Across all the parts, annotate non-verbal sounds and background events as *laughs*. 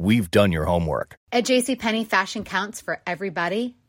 We've done your homework. At JCPenney, fashion counts for everybody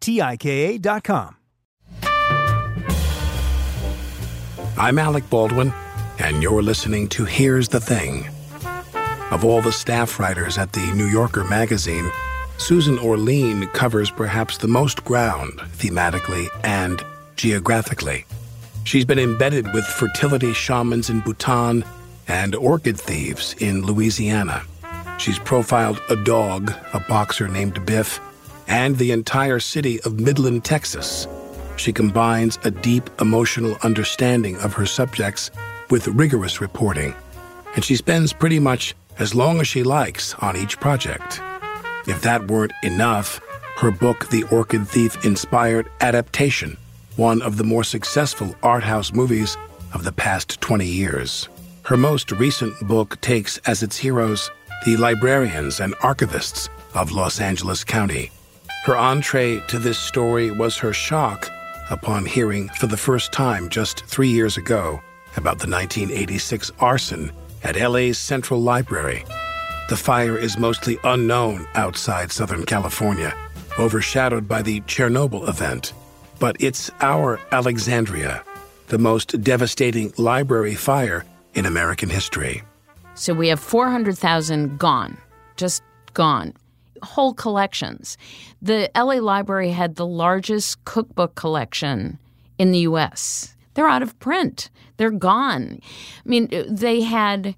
T-I-K-A dot com. I'm Alec Baldwin, and you're listening to Here's the Thing. Of all the staff writers at the New Yorker magazine, Susan Orlean covers perhaps the most ground thematically and geographically. She's been embedded with fertility shamans in Bhutan and orchid thieves in Louisiana. She's profiled a dog, a boxer named Biff, and the entire city of Midland, Texas. She combines a deep emotional understanding of her subjects with rigorous reporting, and she spends pretty much as long as she likes on each project. If that weren't enough, her book, The Orchid Thief, inspired Adaptation, one of the more successful art house movies of the past 20 years. Her most recent book takes as its heroes the librarians and archivists of Los Angeles County. Her entree to this story was her shock upon hearing for the first time just three years ago about the 1986 arson at LA's Central Library. The fire is mostly unknown outside Southern California, overshadowed by the Chernobyl event. But it's our Alexandria, the most devastating library fire in American history. So we have 400,000 gone, just gone. Whole collections. The LA Library had the largest cookbook collection in the US. They're out of print, they're gone. I mean, they had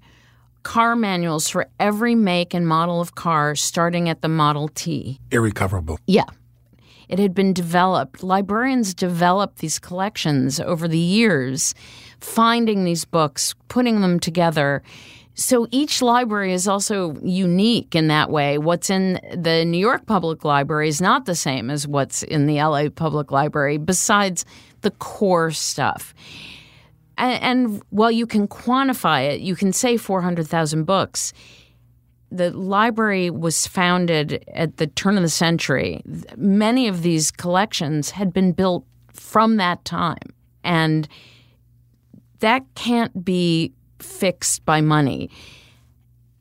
car manuals for every make and model of car starting at the Model T. Irrecoverable. Yeah. It had been developed. Librarians developed these collections over the years, finding these books, putting them together. So each library is also unique in that way. What's in the New York Public Library is not the same as what's in the LA Public Library, besides the core stuff. And, and while you can quantify it, you can say 400,000 books. The library was founded at the turn of the century. Many of these collections had been built from that time. And that can't be fixed by money.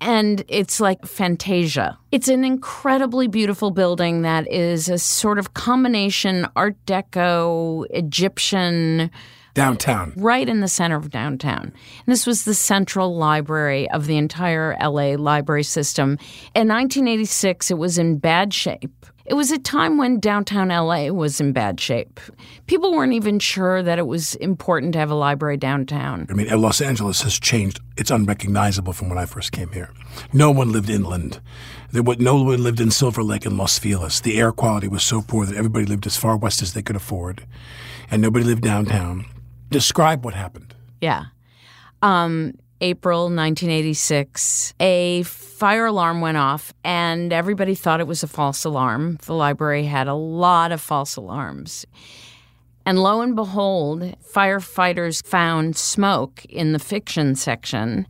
And it's like Fantasia. It's an incredibly beautiful building that is a sort of combination Art Deco, Egyptian. Downtown. Right in the center of downtown. And this was the central library of the entire LA library system. In 1986, it was in bad shape. It was a time when downtown LA was in bad shape. People weren't even sure that it was important to have a library downtown. I mean, Los Angeles has changed. It's unrecognizable from when I first came here. No one lived inland. There was, no one lived in Silver Lake and Los Feliz. The air quality was so poor that everybody lived as far west as they could afford, and nobody lived downtown. Describe what happened. Yeah. Um, April 1986, a fire alarm went off, and everybody thought it was a false alarm. The library had a lot of false alarms. And lo and behold, firefighters found smoke in the fiction section.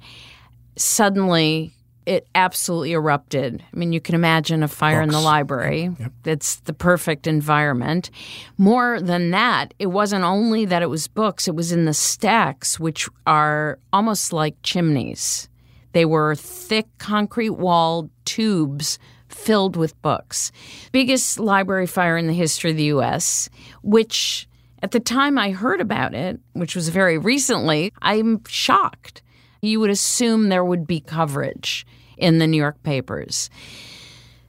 Suddenly, it absolutely erupted. I mean, you can imagine a fire in the library. Yep. It's the perfect environment. More than that, it wasn't only that it was books, it was in the stacks, which are almost like chimneys. They were thick concrete walled tubes filled with books. Biggest library fire in the history of the US, which at the time I heard about it, which was very recently, I'm shocked. You would assume there would be coverage in the New York papers.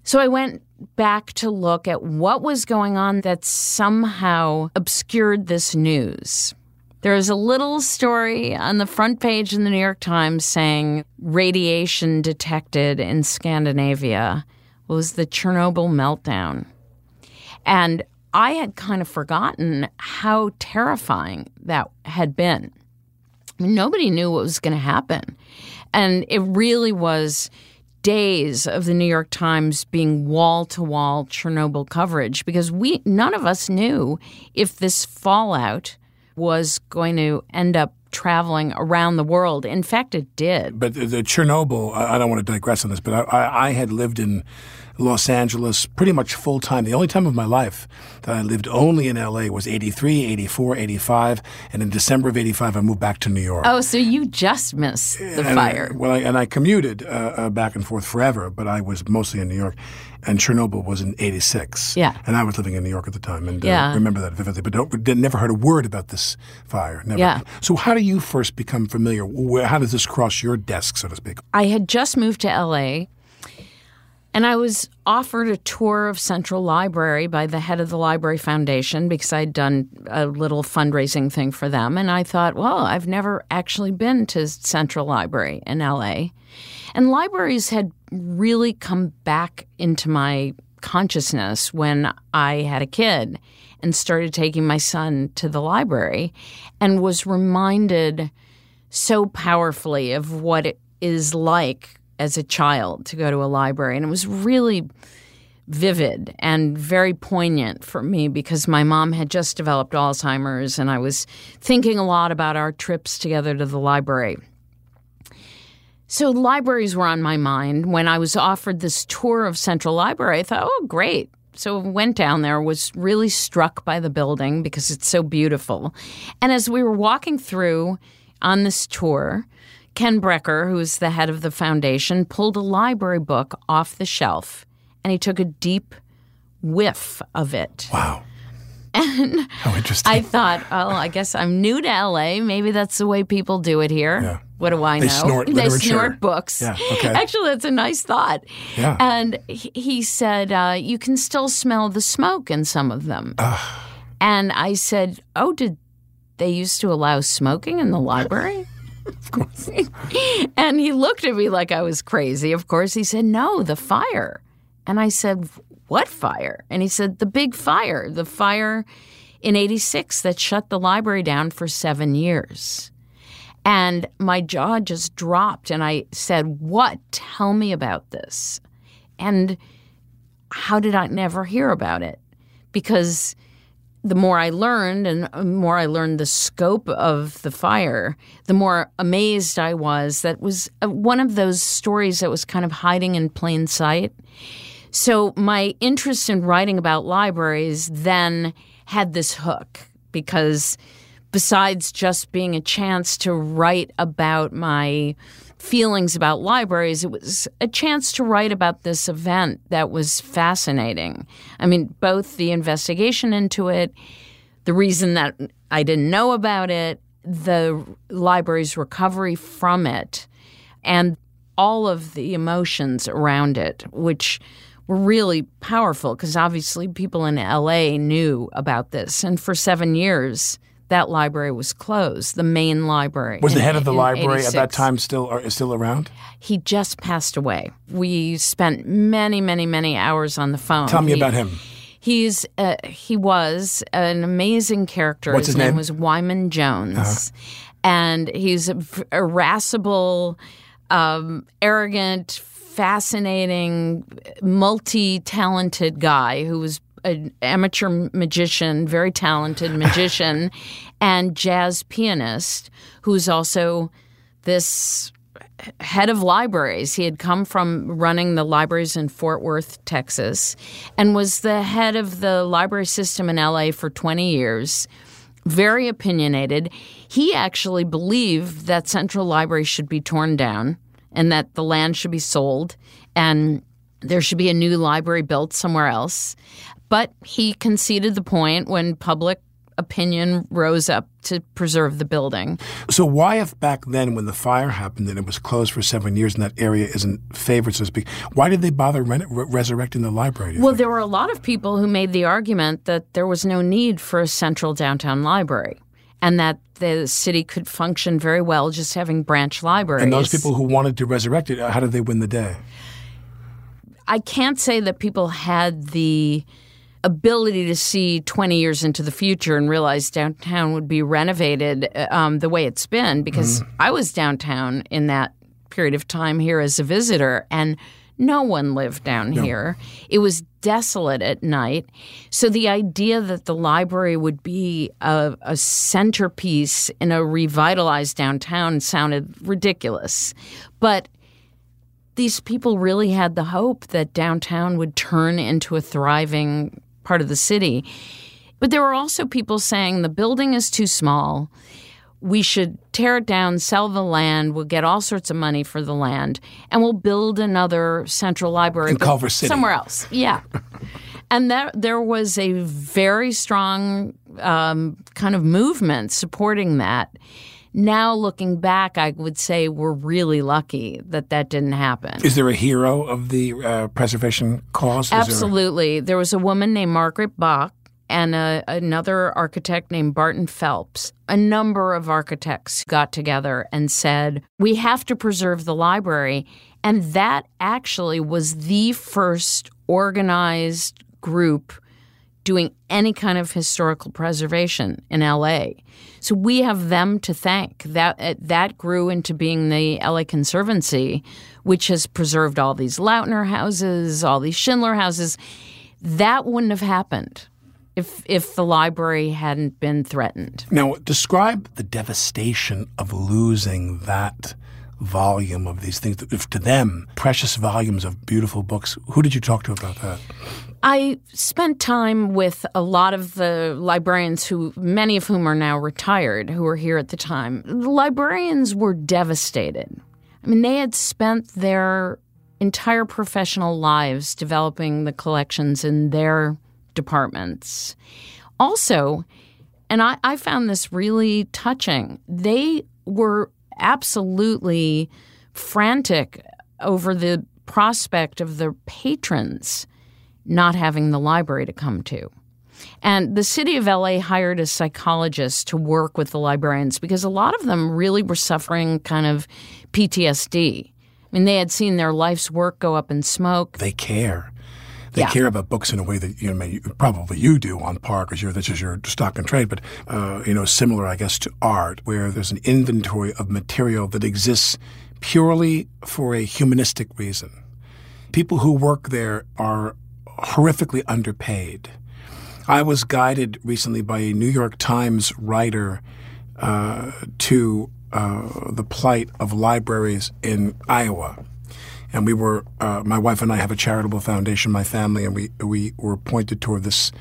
So I went back to look at what was going on that somehow obscured this news. There was a little story on the front page in the New York Times saying radiation detected in Scandinavia was the Chernobyl meltdown. And I had kind of forgotten how terrifying that had been. Nobody knew what was going to happen. And it really was days of the New York Times being wall to wall Chernobyl coverage because we none of us knew if this fallout was going to end up traveling around the world. In fact, it did. But the, the Chernobyl, I, I don't want to digress on this, but I, I, I had lived in Los Angeles pretty much full time. The only time of my life that I lived only in LA was 83, 84, 85. And in December of 85, I moved back to New York. Oh, so you just missed the And I- fire. well, I, and I commuted uh, uh, back and forth forever, but I was mostly in New York. And Chernobyl was in '86. Yeah. And I was living in New York at the time, and uh, Yeah. remember that vividly. But don't, never heard a word about this fire. Never. Yeah. So how do you first become familiar? How does this cross your desk, so to speak? I had just moved to LA and I was offered a tour of Central Library by the head of the Library Foundation because I'd done a little fundraising thing for them. And I thought, well, I've never actually been to Central Library in LA. And libraries had really come back into my consciousness when I had a kid and started taking my son to the library and was reminded so powerfully of what it is like as a child to go to a library. And it was really vivid and very poignant for me because my mom had just developed Alzheimer's and I was thinking a lot about our trips together to the library. So libraries were on my mind. When I was offered this tour of Central Library, I thought, oh, great. So went down there, was really struck by the building because it's so beautiful. And as we were walking through on this tour, Ken Brecher, who's the head of the foundation, pulled a library book off the shelf and he took a deep whiff of it. Wow. And How interesting. I thought, oh, I guess I'm new to LA. Maybe that's the way people do it here. Yeah. What do I They know? snort they snort books. Yeah, okay. Actually, that's a nice thought. Yeah. And he said, uh, you can still smell the smoke in some of them. And I said, oh, did they used to allow smoking in the library? Of course. and he looked at me like I was crazy. Of course, he said, no, the fire. And I said, what fire? And he said, the big fire, the fire in 86 that shut the library down for seven years. And my jaw just dropped. And I said, What? Tell me about this. And how did I never hear about it? Because the more I learned and the more I learned the scope of the fire, the more amazed I was that was uh, one of those stories that was kind of hiding in plain sight. So my interest in writing about libraries then had this hook because besides just being a chance to write about my feelings about libraries, it was a chance to write about this event that was fascinating. I mean, both the investigation into it, the reason that I didn't know about it, the library's recovery from it, and all of the emotions around it, which were really powerful because obviously people in LA knew about this. And for seven years, that library was closed, the main library. was the head of the in library at that time still are, is still around? He just passed away. We spent many, many, many hours on the phone. Tell me He- about him. He's uh, he was an amazing character. What's his name? Uh-huh. was Wyman Jones, and he's irascible, um, arrogant, fascinating, multi-talented guy who was an amateur magician, very talented magician, *laughs* and jazz pianist who's also this head of libraries. He had come from running the libraries in Fort Worth, Texas, and was the head of the library system in LA for 20 years. Very opinionated. He actually believed that Central Library should be torn down and that the land should be sold and there should be a new library built somewhere else. But he conceded the point when public opinion rose up to preserve the building. So why, if back then when the fire happened and it was closed for seven years and that area isn't favored, so to speak, why did they bother re- resurrecting the library? Well, think? there were a lot of people who made the argument that there was no need for a central downtown library and that the city could function very well just having branch libraries. and those people who wanted to resurrect it, how did they win the day? I can't say that people had the ability to see 20 years into the future and realize downtown would be renovated um, the way it's been because I was downtown in that period of time here as a visitor and no one lived down here. It was desolate at night. So the idea that the library would be a, a centerpiece in a revitalized downtown sounded ridiculous. But these people really had the hope that downtown would turn into a thriving part of the city. But there were also people saying the building is too small. We should tear it down, sell the land, we'll get all sorts of money for the land, and we'll build another central library In Culver City. somewhere else. Yeah. *laughs* and there, there was a very strong um, kind of movement supporting that. Now, looking back, I would say we're really lucky that that didn't happen. Is there a hero of the uh, preservation cause? Is there- Absolutely. There was a woman named Margaret Bach and a, another architect named Barton Phelps. A number of architects got together and said, We have to preserve the library. And that actually was the first organized group doing any kind of historical preservation in LA. So we have them to thank. That uh, that grew into being the LA Conservancy, which has preserved all these Lautner houses, all these Schindler houses. That wouldn't have happened if if the library hadn't been threatened. Now, describe the devastation of losing that volume of these things. If to them, precious volumes of beautiful books. Who did you talk to about that? I spent time with a lot of the librarians who, many of whom are now retired, who were here at the time. The librarians were devastated. I mean, they had spent their entire professional lives developing the collections in their departments. Also, and I, I found this really touching, they were absolutely frantic over the prospect of their patrons not having the library to come to. And the city of LA hired a psychologist to work with the librarians because a lot of them really were suffering kind of PTSD. I mean, they had seen their life's work go up in smoke. They care. They Yeah. care about books in a way that you know probably you do on par because you're this is your stock and trade. But uh, you know, similar, I guess, to art, where there's an inventory of material that exists purely for a humanistic reason. People who work there are horrifically underpaid. I was guided recently by a New York Times writer uh, to uh, the plight of libraries in Iowa. And we were, uh, my wife and I have a charitable foundation, my family, and we, we were pointed toward this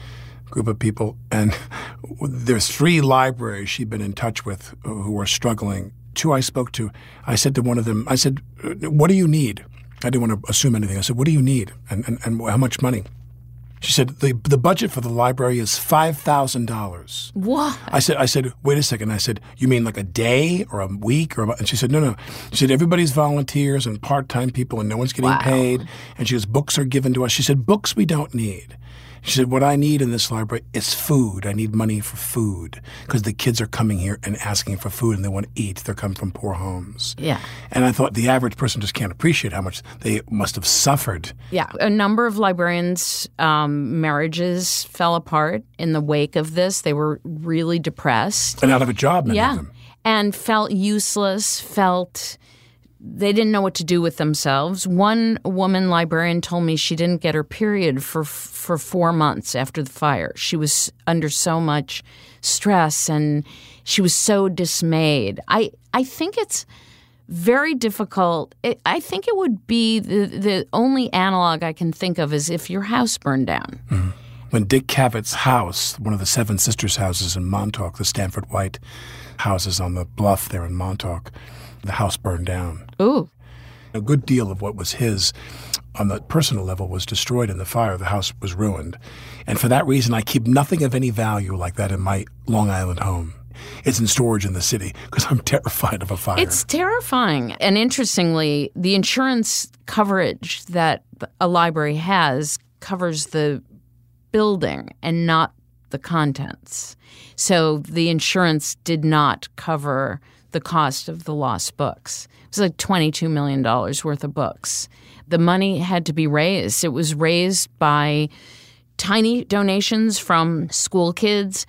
group of people. And *laughs* there's three libraries she'd been in touch with who are struggling. Two I spoke to, I said to one of them, I said, What do you need? I didn't want to assume anything. I said, What do you need? And, and, and how much money? She said, the, the budget for the library is $5,000. What? I said, I said, wait a second. I said, you mean like a day or a week or? A, and she said, no, no. She said, everybody's volunteers and part-time people, and no one's getting Wow. paid. And she goes, books are given to us. She said, books we don't need. She said, what I need in this library is food. I need money for food because the kids are coming here and asking for food and they want to eat. They're coming from poor homes. Yeah. And I thought the average person just can't appreciate how much they must have suffered. Yeah, a number of librarians' um, marriages fell apart in the wake of this. They were really depressed. And out of a job, many of Yeah. them. and felt useless, felt they didn't know what to do with themselves. One woman librarian told me she didn't get her period for for 4 months after the fire. She was under so much stress and she was so dismayed. I I think it's very difficult. It, I think it would be the the only analog I can think of is if your house burned down. Mm-hmm. When Dick Cavett's house, one of the Seven Sisters houses in Montauk, the Stanford White houses on the bluff there in Montauk, the house burned down. Ooh. A good deal of what was his on the personal level was destroyed in the fire. The house was ruined. And for that reason, I keep nothing of any value like that in my Long Island home. It's in storage in the city because I'm *laughs* terrified of a fire. It's terrifying. And interestingly, the insurance coverage that a library has covers the building and not the contents. So the insurance did not cover the cost of the lost books. It was like $22 million worth of books. The money had to be raised. It was raised by tiny donations from school kids,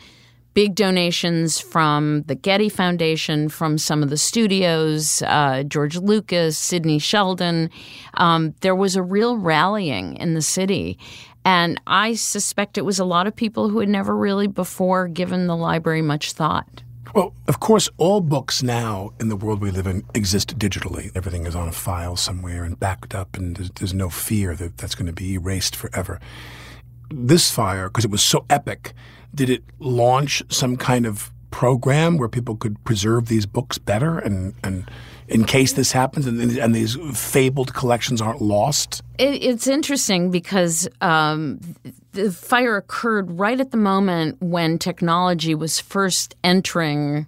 big donations from the Getty Foundation, from some of the studios, uh, George Lucas, Sidney Sheldon. Um, there was a real rallying in the city. And I suspect it was a lot of people who had never really before given the library much thought. Well, of course, all books now in the world we live in exist digitally. Everything is on a file somewhere and backed up, and there's, there's no fear that that's going to be erased forever. This fire, because it was so epic, did it launch some kind of program where people could preserve these books better and, and in case this happens and, and these fabled collections aren't lost? It, it's interesting because um, the fire occurred right at the moment when technology was first entering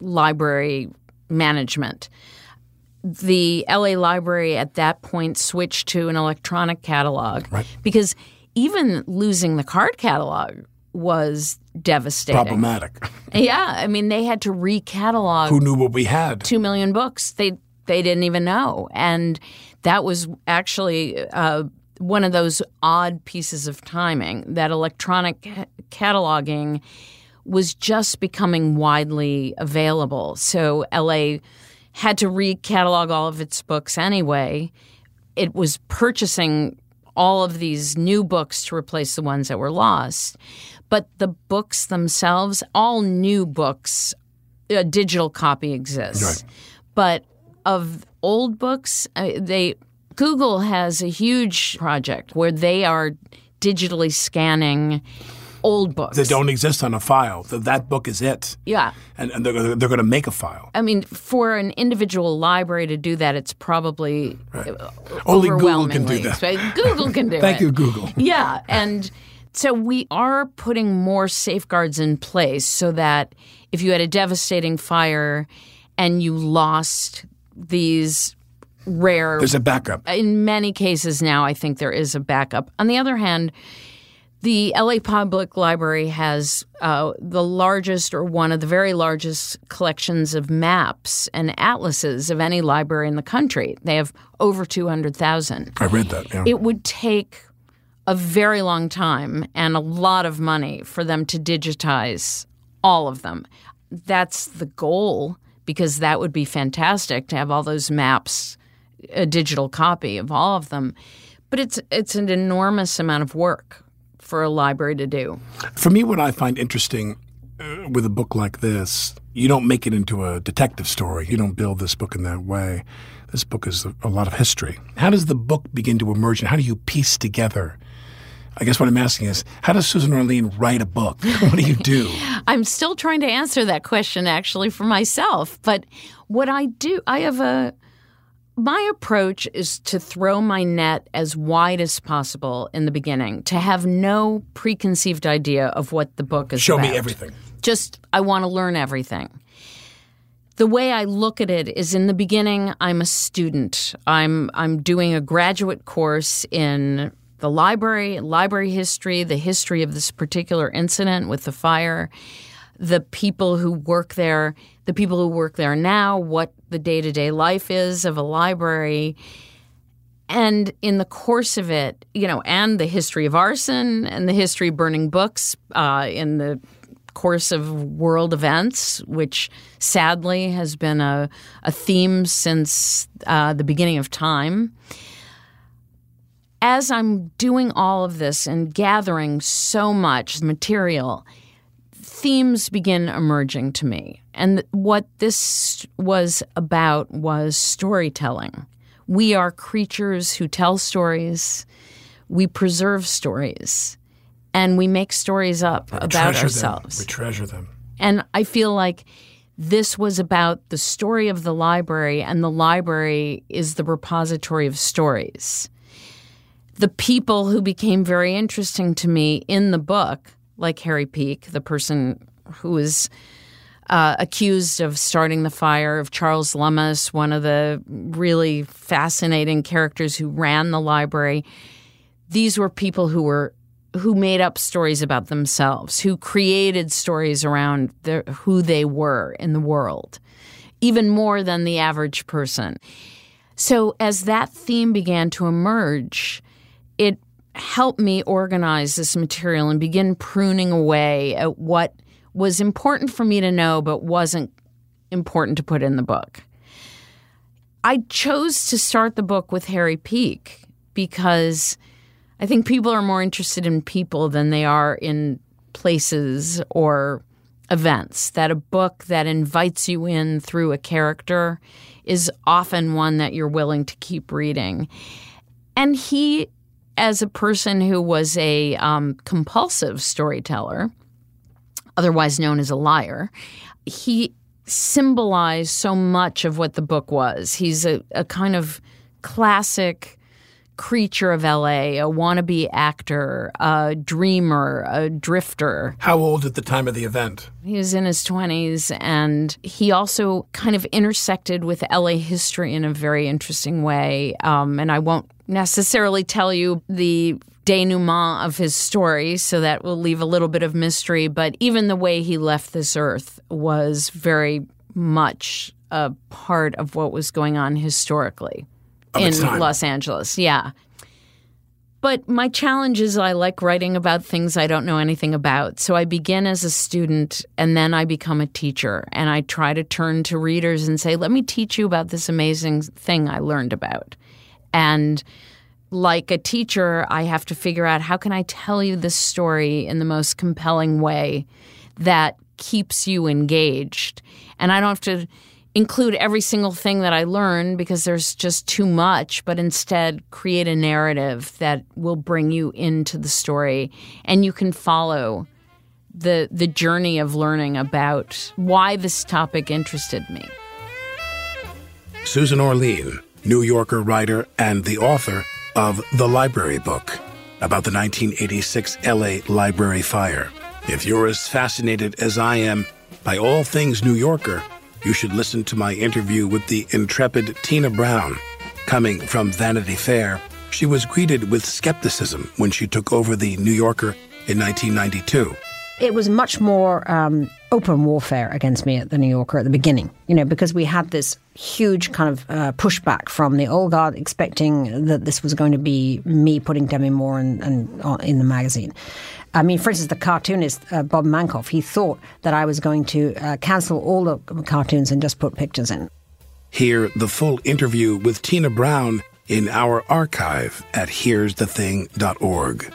library management. The LA Library at that point switched to an electronic catalog right. because even losing the card catalog was devastating. Problematic. *laughs* yeah, I mean they had to recatalog. Who knew what we had? Two million books. They they didn't even know, and that was actually uh, one of those odd pieces of timing. That electronic cataloging was just becoming widely available, so LA had to recatalog all of its books anyway. It was purchasing all of these new books to replace the ones that were lost. But the books themselves, all new books, a digital copy exists. Right. But of old books, they Google has a huge project where they are digitally scanning old books. That don't exist on a file. That book is it. Yeah. And, and they're, they're going to make a file. I mean, for an individual library to do that, it's probably right. Uh, Only Google can do that. Google can do Thank *laughs* it. Thank you, Google. Yeah. And so we are putting more safeguards in place so that if you had a devastating fire and you lost these rare. There's a backup. In many cases now, I think there is a backup. On the other hand, the LA Public Library has uh, the largest or one of the very largest collections of maps and atlases of any library in the country. They have over 200,000. I read that. Yeah. It would take a very long time and a lot of money for them to digitize all of them. That's the goal because that would be fantastic to have all those maps, a digital copy of all of them. But it's it's an enormous amount of work for a library to do. For me, what I find interesting uh, with a book like this, you don't make it into a detective story. You don't build this book in that way. This book is a, a lot of history. How does the book begin to emerge, and how do you piece together? I guess what I'm asking is, how does Susan Orlean write a book? *laughs* What do you do? *laughs* I'm still trying to answer that question actually for myself. But what I do, I have a my approach is to throw my net as wide as possible in the beginning, to have no preconceived idea of what the book is Show about. me everything. Just, I want to learn everything. The way I look at it is in the beginning, I'm a student. I'm, I'm doing a graduate course in the library, library history, the history of this particular incident with the fire, the people who work there, the people who work there now, what the day to day life is of a library. And in the course of it, you know, and the history of arson and the history of burning books uh, in the course of world events, which sadly has been a, a theme since uh, the beginning of time. As I'm doing all of this and gathering so much material, themes begin emerging to me. And what this was about was storytelling. We are creatures who tell stories, we preserve stories, and we make stories up We about ourselves. Them. We treasure them. And I feel like this was about the story of the library, and the library is the repository of stories. The people who became very interesting to me in the book, like Harry Peak, the person who was uh, accused of starting the fire, of Charles Lummis, one of the really fascinating characters who ran the library. These were people who were who made up stories about themselves, who created stories around who they were in the world, even more than the average person. So, as that theme began to emerge, it helped me organize this material and begin pruning away at what was important for me to know but wasn't important to put in the book. I chose to start the book with Harry Peak because I think people are more interested in people than they are in places or events. That a book that invites you in through a character is often one that you're willing to keep reading. And he, as a person who was a um, compulsive storyteller, otherwise known as a liar, he symbolized so much of what the book was. He's a, a kind of classic creature of LA, a wannabe actor, a dreamer, a drifter. How old at the time of the event? He was in his 20s, and he also kind of intersected with LA history in a very interesting way. Um, and I won't necessarily tell you the denouement of his story, so that will leave a little bit of mystery. But even the way he left this earth was very much a part of what was going on historically Of in. Los Angeles. Yeah. But my challenge is I like writing about things I don't know anything about. So I begin as a student and then I become a teacher. And I try to turn to readers and say, let me teach you about this amazing thing I learned about. And like a teacher, I have to figure out how can I tell you this story in the most compelling way that keeps you engaged. And I don't have to include every single thing that I learn because there's just too much, but instead create a narrative that will bring you into the story and you can follow the the journey of learning about why this topic interested me. Susan Orlean, New Yorker writer and the author of The Library Book about the 1986 LA Library Fire. If you're as fascinated as I am by all things New Yorker, you should listen to my interview with the intrepid Tina Brown. Coming from Vanity Fair, she was greeted with skepticism when she took over the New Yorker in 1992. It was much more um, open warfare against me at the New Yorker at the beginning, you know, because we had this huge kind of uh, pushback from the old guard, expecting that this was going to be me putting Demi Moore and, and uh, in the magazine. I mean, for instance, the cartoonist uh, Bob Mankoff, he thought that I was going to uh, cancel all the cartoons and just put pictures in. Hear the full interview with Tina Brown in our archive at here'sthething.org.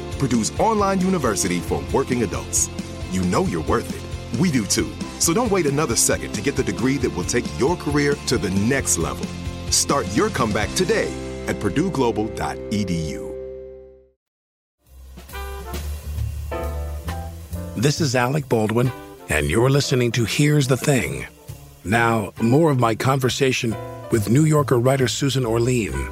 Purdue's online university for working adults. You know you're worth it. We do too. So don't wait another second to get the degree that will take your career to the next level. Start your comeback today at purdueglobal.edu. This is Alec Baldwin, and you're listening to Here's the Thing. Now, more of my conversation with New Yorker writer Susan Orlean.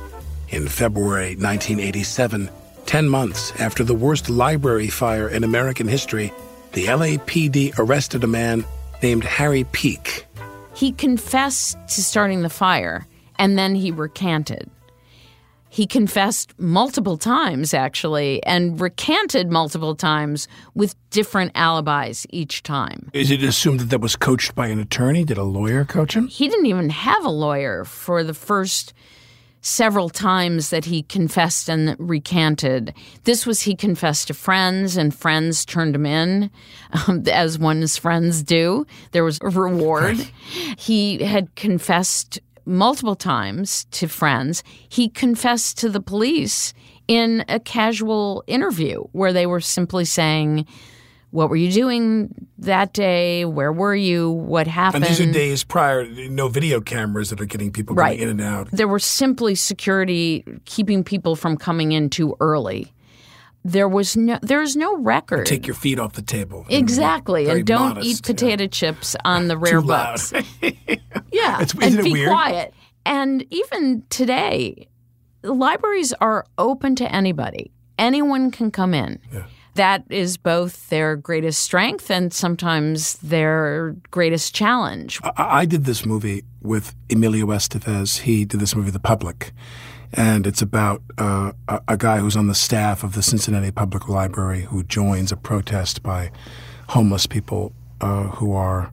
In February 1987, 10 months after the worst library fire in American history, the LAPD arrested a man named Harry Peak. He confessed to starting the fire and then he recanted. He confessed multiple times, actually, and recanted multiple times with different alibis each time. Is it assumed that that was coached by an attorney? Did a lawyer coach him? He didn't even have a lawyer for the first several times that he confessed and recanted. This was he confessed to friends, and friends turned him in, um, as one's friends do. There was a reward. He had confessed multiple times to friends. He confessed to the police in a casual interview where they were simply saying, what were you doing that day? Where were you? What happened? And these are days prior, no video cameras that are getting people going Right. in and out. There were simply security keeping people from coming in too early. There was no there's no record. Take your feet off the table. exactly, Very and don't modest, eat yeah. potato chips on the *laughs* rare books. *laughs* Yeah, It's- and be weird? quiet. And even today, libraries are open to anybody. Anyone can come in. That is both their greatest strength and sometimes their greatest challenge. I, I did this movie with Emilio Estevez. He did this movie, The Public. And it's about uh, a, a guy who's on the staff of the Cincinnati Public Library who joins a protest by homeless people uh, who are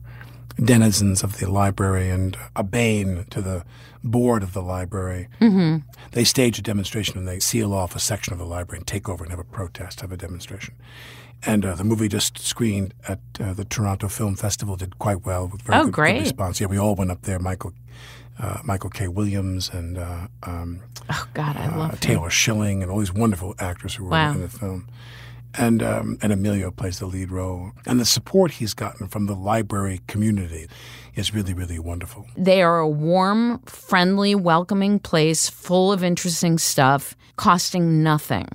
denizens of the library and a bane to the board of the library. Mm-hmm. They stage a demonstration and they seal off a section of the library and take over and have a protest, have a demonstration. And uh, the movie just screened at uh, the Toronto Film Festival, did quite well with very Oh, good, good great. response. Yeah, we all went up there. Michael, uh, Michael K. Williams and uh, um, Oh God, I uh, love him. Taylor Schilling and all these wonderful actors who were Wow. in the film. And um, and Emilio plays the lead role. And the support he's gotten from the library community is really, really wonderful. They are a warm, friendly, welcoming place full of interesting stuff, costing nothing.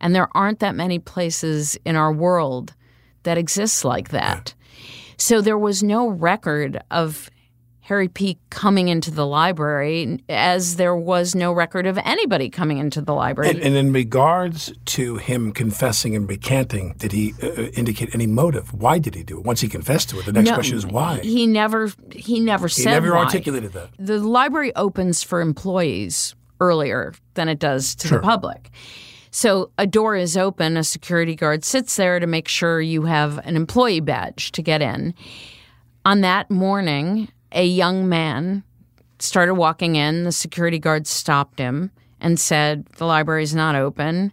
And there aren't that many places in our world that exists like that. So there was no record of Harry Peak coming into the library, as there was no record of anybody coming into the library. And, and in regards to him confessing and recanting, did he uh, uh, indicate any motive? Why did he do it? Once he confessed to it, the next No, question is why. He never he never He said never why. articulated that. The library opens for employees earlier than it does to Sure. the public. So a door is open, a security guard sits there to make sure you have an employee badge to get in. On that morning, a young man started walking in. The security guard stopped him and said, The library's not open.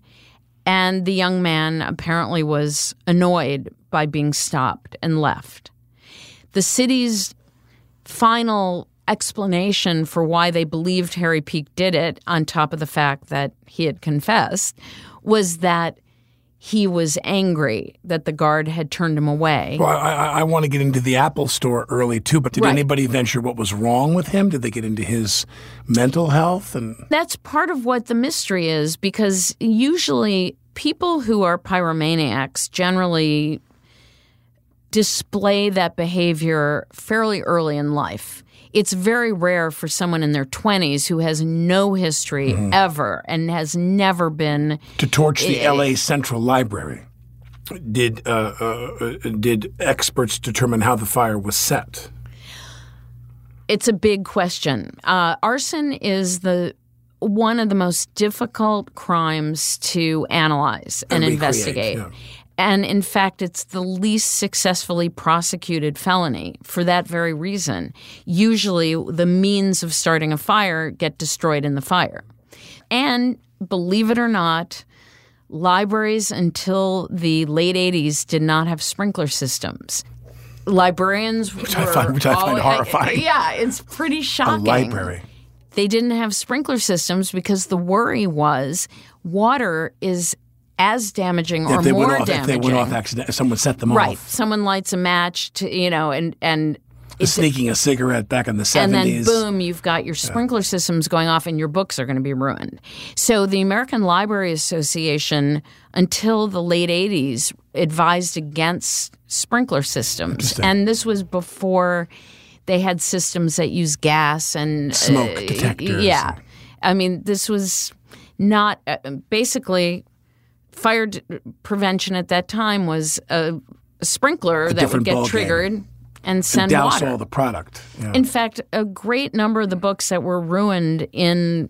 And the young man apparently was annoyed by being stopped and left. The city's final explanation for why they believed Harry Peak did it, on top of the fact that he had confessed, was that he was angry that the guard had turned him away. Well, I, I, I want to get into the Apple store early too, but did Right. anybody venture what was wrong with him? Did they get into his mental health? And That's part of what the mystery is because usually people who are pyromaniacs generally display that behavior fairly early in life. It's very rare for someone in their 20s who has no history ever and has never been to torch the Eh, L.A. Central Library, did uh, uh, uh, did experts determine how the fire was set? it's a big question. Uh, arson is the one of the most difficult crimes to analyze and, And investigate. yeah. And in fact, it's the least successfully prosecuted felony for that very reason. Usually, the means of starting a fire get destroyed in the fire. And believe it or not, libraries until the late 80s did not have sprinkler systems. Librarians which I find- which I find horrifying. Yeah, it's pretty shocking. A shocking. library. They didn't have sprinkler systems because the worry was water is as damaging or more went off, if damaging. they went off accident, if someone set them right. off. Right. Someone lights a match to you know, and and Sneaking a cigarette back in the 70s. and then boom, you've got your sprinkler systems going off, and your books are going to be ruined. So the American Library Association, until the late '80s, advised against sprinkler systems, and this was before they had systems that use gas and Smoke uh, detectors Yeah, I mean, this was not uh, basically fire d- prevention at that time was a, a sprinkler that would get triggered and send douse water. all the product. Yeah. In fact, a great number of the books that were ruined in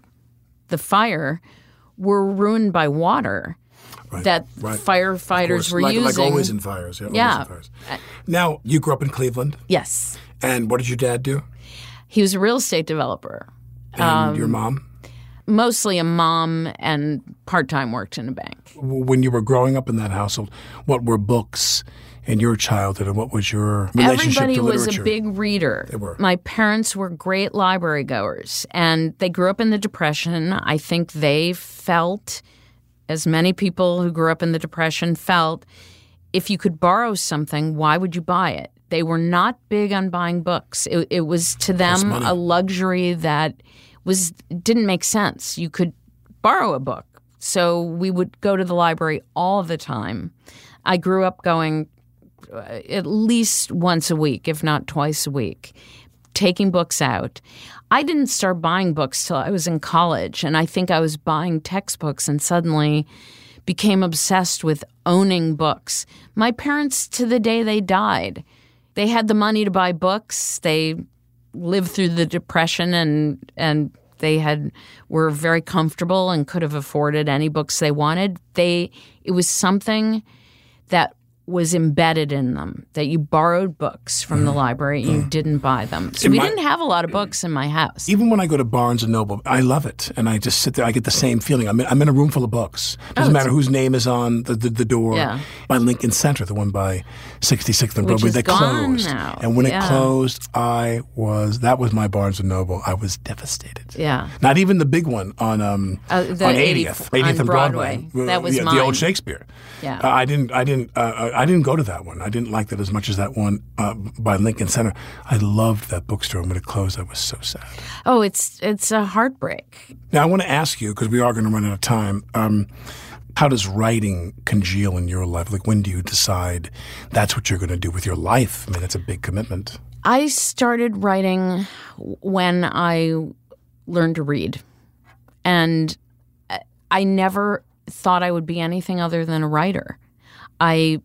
the fire were ruined by water that right. firefighters were like, using. like always in fires. Yeah. Yeah. in fires. Now you grew up in Cleveland, yes, and what did your dad do? he was a real estate developer. And Um, your mom? Mostly a mom and part time worked in a bank. When you were growing up in that household, what were books in your childhood, and what was your relationship Everybody to was a big reader. They were. My parents were great library goers, and they grew up in the Depression. I think they felt, as many people who grew up in the Depression felt, if you could borrow something, why would you buy it? They were not big on buying books. It, it was to them a luxury that was didn't make sense. You could borrow a book, so we would go to the library all the time. I grew up going uh, at least once a week, if not twice a week, taking books out. I didn't start buying books till I was in college, and I think I was buying textbooks and suddenly became obsessed with owning books. My parents, to the day they died, they had the money to buy books. They lived through the depression and and they had were very comfortable and could have afforded any books they wanted. They it was something that was embedded in them that you borrowed books from the library and you didn't buy them. So In we my- didn't have a lot of books in my house. Even when I go to Barnes and Noble, I love it, and I just sit there. I get the same feeling. I'm in, I'm in a room full of books. Doesn't matter whose name is on the the, the door. Oh, Yeah. By Lincoln Center, the one by 66th and Broadway, they closed. now. And when Yeah. it closed, I was that was my Barnes and Noble. I was devastated. Yeah. Not even the big one on um Uh, the on 80th 80th, 80th on and Broadway. Broadway. That was yeah, the old Shakespeare. Yeah. Uh, I didn't. I didn't. Uh, I didn't go to that one. I didn't like that as much as that one uh, by Lincoln Center. I loved that bookstore. and When it closed, I was so sad. Oh, it's it's a heartbreak. Now, I want to ask you because we are going to run out of time. Um, how does writing congeal in your life? Like, when do you decide that's what you're going to do with your life? I mean, it's a big commitment. I started writing when I learned to read. And I- I never thought I would be anything other than a writer. I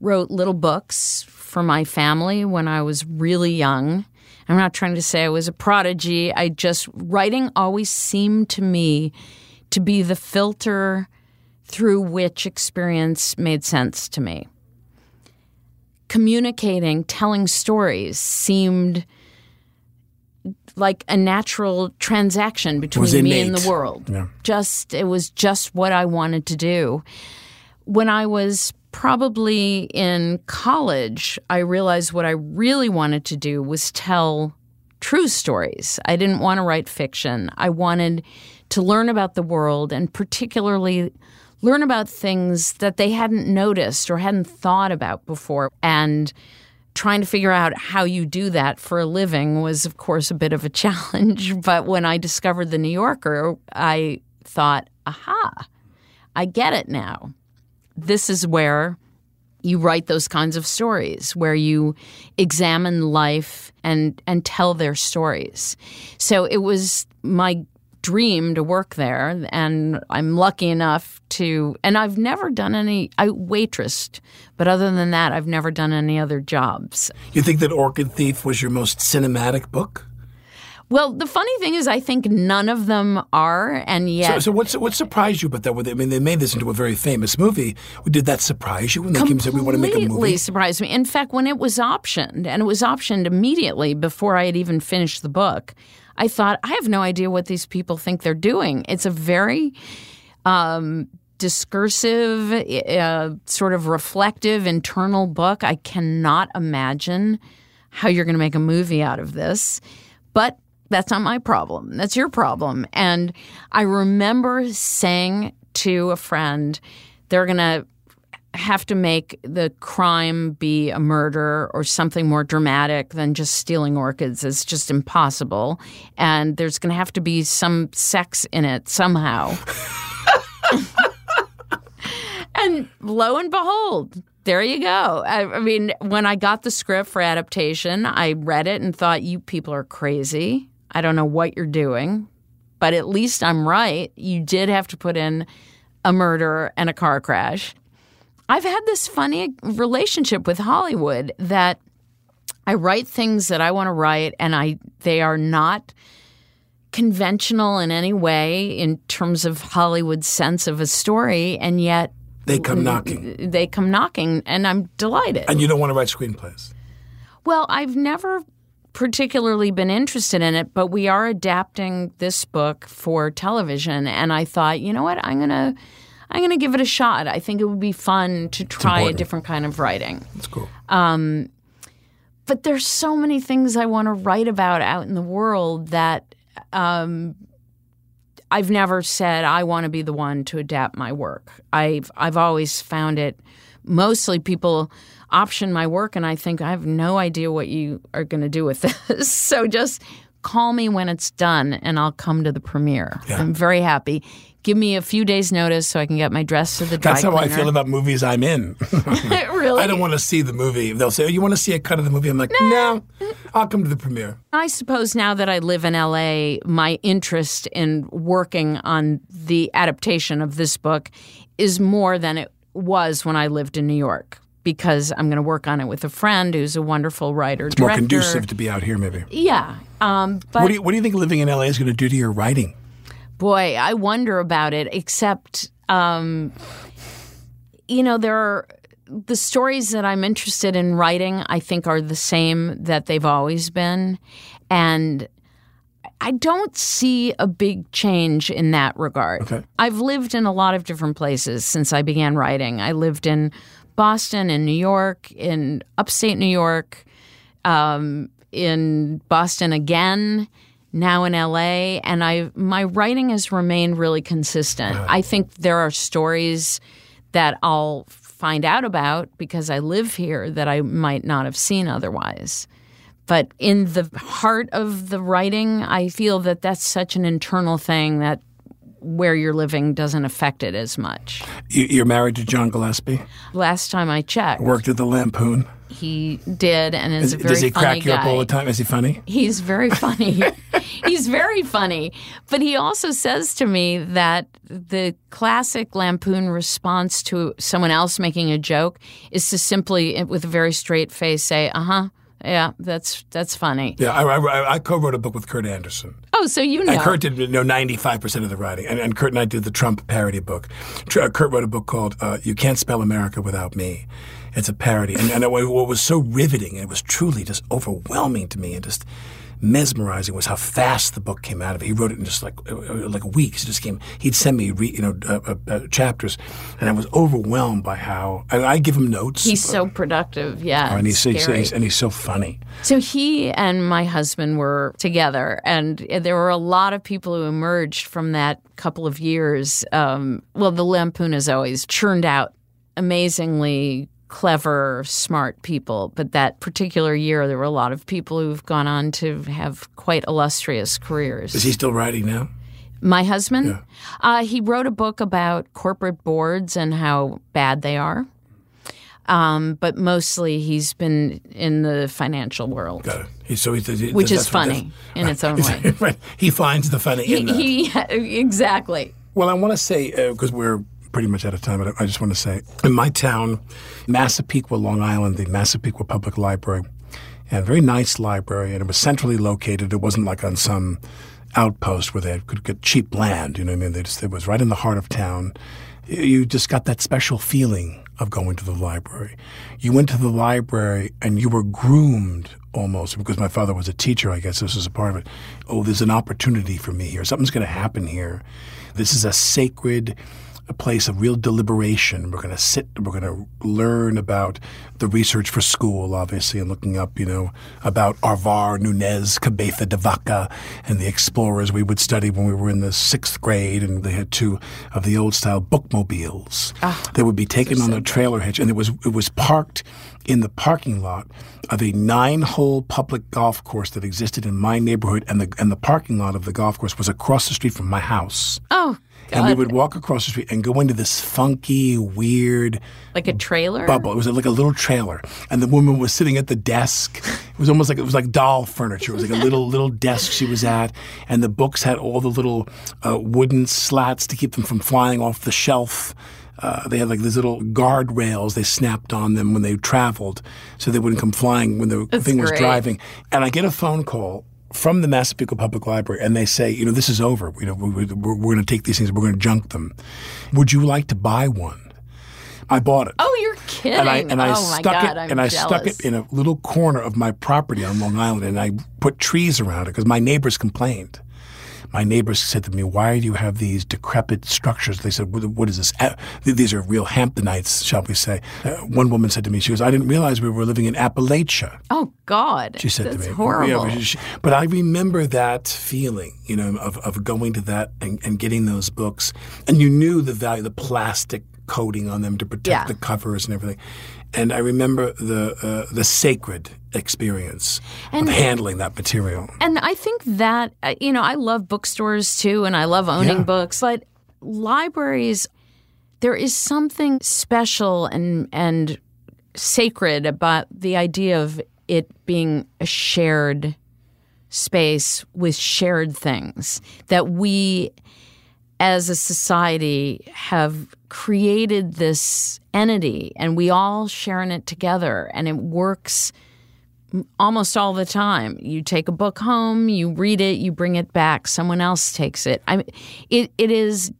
wrote little books for my family when I was really young. I'm not trying to say I was a prodigy. I just, writing always seemed to me to be the filter through which experience made sense to me. Communicating, telling stories seemed like a natural transaction between me and the world. Yeah. Just it was just what I wanted to do. When I was probably in college, I realized what I really wanted to do was tell true stories. I didn't want to write fiction. I wanted to learn about the world and particularly learn about things that they hadn't noticed or hadn't thought about before. And trying to figure out how you do that for a living was, of course, a bit of a *laughs* challenge. But when I discovered The New Yorker, I thought, aha, I get it now. This is where you write those kinds of stories where you examine life and and tell their stories. So it was my dream to work there and I'm lucky enough to and I've never done any I waitressed but other than that I've never done any other jobs. You think that Orchid Thief was your most cinematic book? Well, the funny thing is I think none of them are and yet So, so what, what surprised you about that? I mean, they made this into a very famous movie. Did that surprise you when they came and said, we want to make a movie? completely surprised me. In fact, when it was optioned, and it was optioned immediately before I had even finished the book, I thought, I have no idea what these people think they're doing. It's a very um, discursive, uh, sort of reflective, internal book. I cannot imagine how you're going to make a movie out of this. But that's not my problem. That's your problem. And I remember saying to a friend, they're going to have to make the crime be a murder or something more dramatic than just stealing orchids. It's just impossible. And there's going to have to be some sex in it somehow. *laughs* and lo and behold, there you go. I, I mean, when I got the script for adaptation, I read it and thought, you people are crazy. I don't know what you're doing, but at least I'm right. You did have to put in a murder and a car crash. I've had this funny relationship with Hollywood that I write things that I want to write and I they are not conventional in any way in terms of Hollywood's sense of a story and yet They come knocking. they come knocking and I'm delighted. And you don't want to write screenplays. Well, I've never particularly been interested in it, but we are adapting this book for television and I thought, you know what? I'm to I'm to give it a shot. I think it would be fun to try a different kind of writing. That's cool. Um, But there's so many things I want to write about out in the world that um, I've never said I want to be the one to adapt my work. I've I've always found it mostly people option my work and I think I have no idea what you are going to do with this. *laughs* so just call me when it's done and I'll come to the premiere. Yeah. I'm very happy. Give me a few days notice so I can get my dress to the dry That's how I feel about movies I'm in. *laughs* *laughs* really? I don't want to see the movie. They'll say, oh, you want to see a cut of the movie? I'm like, no, I'll come to the premiere. I suppose now that I live in LA, my interest in working on the adaptation of this book is more than it was when I lived in New York because I'm going to work on it with a friend who's a wonderful writer. It's more conducive to be out here, maybe. Yeah. Um, but What do, you, what do you think living in LA is going to do to your writing? boy, I wonder about it, except, um, you know, there are the stories that I'm interested in writing, I think, are the same that they've always been. And I don't see a big change in that regard. Okay. I've lived in a lot of different places since I began writing. I lived in Boston, in New York, in upstate New York, um, in Boston again, now in LA, and I my writing has remained really consistent. I think there are stories that I'll find out about because I live here that I might not have seen otherwise. But in the heart of the writing, I feel that that's such an internal thing that where you're living doesn't affect it as much. You, you're married to John Gillespie, Last time I checked, worked at the Lampoon. he did, and is Is- very does he crack you up all the time? Is he funny? He's very *laughs* funny. He's very funny. But he also says to me that the classic lampoon response to someone else making a joke is to simply, with a very straight face, say, uh huh, yeah, that's that's funny. Yeah, I, I, I co-wrote a book with Kurt Andersen. Oh, so you know. And Kurt did you know ninety five percent of the writing, and, and Kurt and I did the Trump parody book. Uh, Kurt wrote a book called uh, "You Can't Spell America Without Me." It's a parody, and, and it, what was so riveting, and it was truly just overwhelming to me, and just mesmerizing was how fast the book came out of it. He wrote it in just like uh, like weeks. It just came. He'd send me re, you know uh, uh, uh, chapters, and I was overwhelmed by how. And I give him notes. He's so productive. Yeah, and he's, he's, he's and he's so funny. So he and my husband were together, and there were a lot of people who emerged from that couple of years. Um, well, the Lampoon has always churned out amazingly clever, smart people. But that particular year, there were a lot of people who've gone on to have quite illustrious careers. Is he still writing now? My husband? Yeah. Uh, he wrote a book about corporate boards and how bad they are. Um, but mostly he's been in the financial world. Got it. He, so he, he, Which is funny in its own *laughs* way. right. He finds the funny in that. he *laughs* exactly. Well, I want to say because we're pretty much out of time, but I just want to say in my town, Massapequa, Long Island, the Massapequa Public Library, and a very nice library, and it was centrally located. It wasn't like on some outpost where they could get cheap land. You know what I mean? They just, it was right in the heart of town. You just got that special feeling of going to the library. You went to the library and you were groomed almost because my father was a teacher. I guess this was a part of it. Oh, there's an opportunity for me here. Something's going to happen here. This is a sacred a place of real deliberation. We're going to sit, we're going to learn about the research for school, obviously, and looking up, you know, about Alvar, Nunez, Cabeza de Vaca, and the explorers we would study when we were in the sixth grade. And they had two of the old style bookmobiles ah, that would be taken on a trailer hitch, and it was it was parked in the parking lot of a nine-hole public golf course that existed in my neighborhood, and the and the parking lot of the golf course was across the street from my house. Oh, And we would walk across the street and go into this funky, weird like a trailer. bubble. It was like a little trailer, and the woman was sitting at the desk. It was almost like it was like doll furniture. It was like a little little desk she was at, and the books had all the little uh, wooden slats to keep them from flying off the shelf. Uh, they had like these little guardrails they snapped on them when they traveled, so they wouldn't come flying when the That's thing was great. driving. And I get a phone call from the Massapequa Public Library, and they say, you know, this is over. You know, we, we're going to take these things, we're going to junk them. Would you like to buy one? I bought it. Oh, you're kidding. And I and I oh my stuck God, it I'm and I jealous. stuck it in a little corner of my property on Long Island, and I put trees around it because my neighbors complained. My neighbors said to me, "Why do you have these decrepit structures?" They said, "What, is this? These are real Hamptonites, shall we say?" Uh, one woman said to me, "She goes, I didn't realize we were living in Appalachia." Oh God, She said That's to me, horrible. Yeah, but I remember that feeling, you know, of, of going to that and, and getting those books, and you knew the value, the plastic coating on them to protect Yeah. the covers and everything. And I remember the uh, the sacred experience And- of handling that material. And I think that, uh, you know, I love bookstores too, and I love owning Yeah. books, but libraries, there is something special and, and sacred about the idea of it being a shared space with shared things that we as a society have created this entity and we all share in it together and it works almost all the time. You take a book home, you read it, you bring it back, someone else takes it. I it it is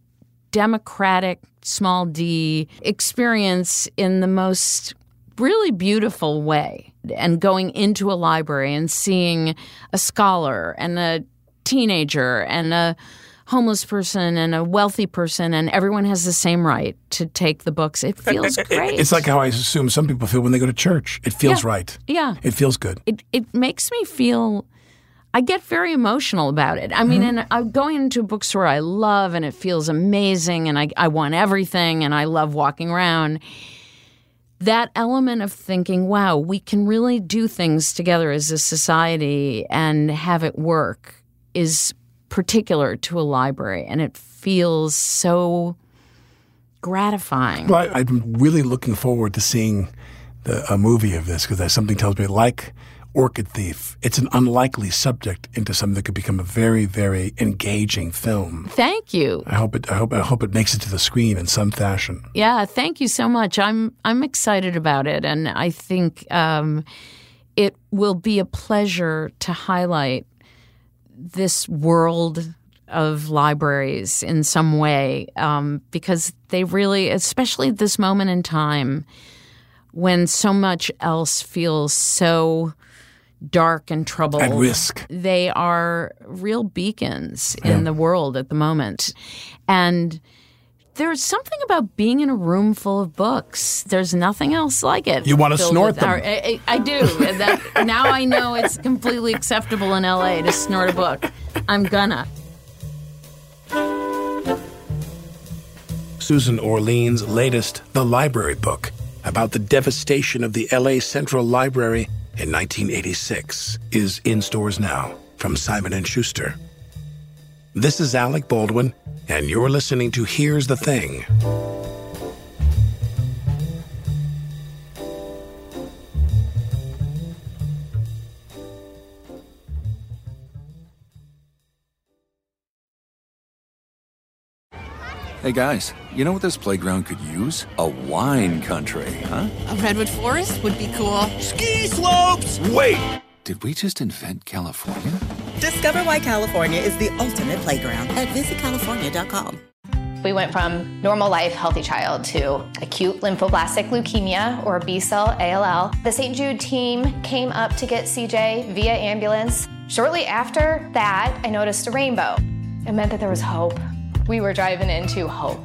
democratic small d experience in the most really beautiful way. And going into a library and seeing a scholar and a teenager and a homeless person and a wealthy person and everyone has the same right to take the books. It feels It- *laughs* it- great. It's like how I assume some people feel when they go to church. It feels Yeah. right. yeah. It feels good. it it makes me feel I get very emotional about it. I mean, Mm-hmm. and I'm going into a bookstore I love and it feels amazing and I, I want everything and I love walking around. That element of thinking, wow, we can really do things together as a society and have it work is particular to a library and it feels so gratifying. Well, I, I'm really looking forward to seeing the, a movie of this because something tells me, like Orchid Thief, it's an unlikely subject into something that could become a very, very engaging film. Thank you. I hope it. I hope. I hope it makes it to the screen in some fashion. Yeah, thank you so much. I'm I'm excited about it, and I think um, it will be a pleasure to highlight this world of libraries in some way um, because they really, especially at this moment in time when so much else feels so dark and troubled. At risk. They are real beacons in the world at the moment. And there's something about being in a room full of books. There's nothing else like it. You wanna snort with them. our- I, I I do. That, now I know it's completely acceptable in LA to snort a book. I'm gonna. Susan Orlean's latest The Library Book about the devastation of the LA Central Library in 1986 is in stores now from Simon & Schuster. This is Alec Baldwin and you're listening to Here's the Thing. Hey guys, you know what this playground could use? A wine country, huh? A redwood forest would be cool. Ski slopes! Wait! Did we just invent California? Discover why California is the ultimate playground at visitcalifornia.com. We went from normal life, healthy child to acute lymphoblastic leukemia or B cell ALL. The St. Jude team came up to get CJ via ambulance. Shortly after that, I noticed a rainbow. It meant that there was hope. We were driving into hope.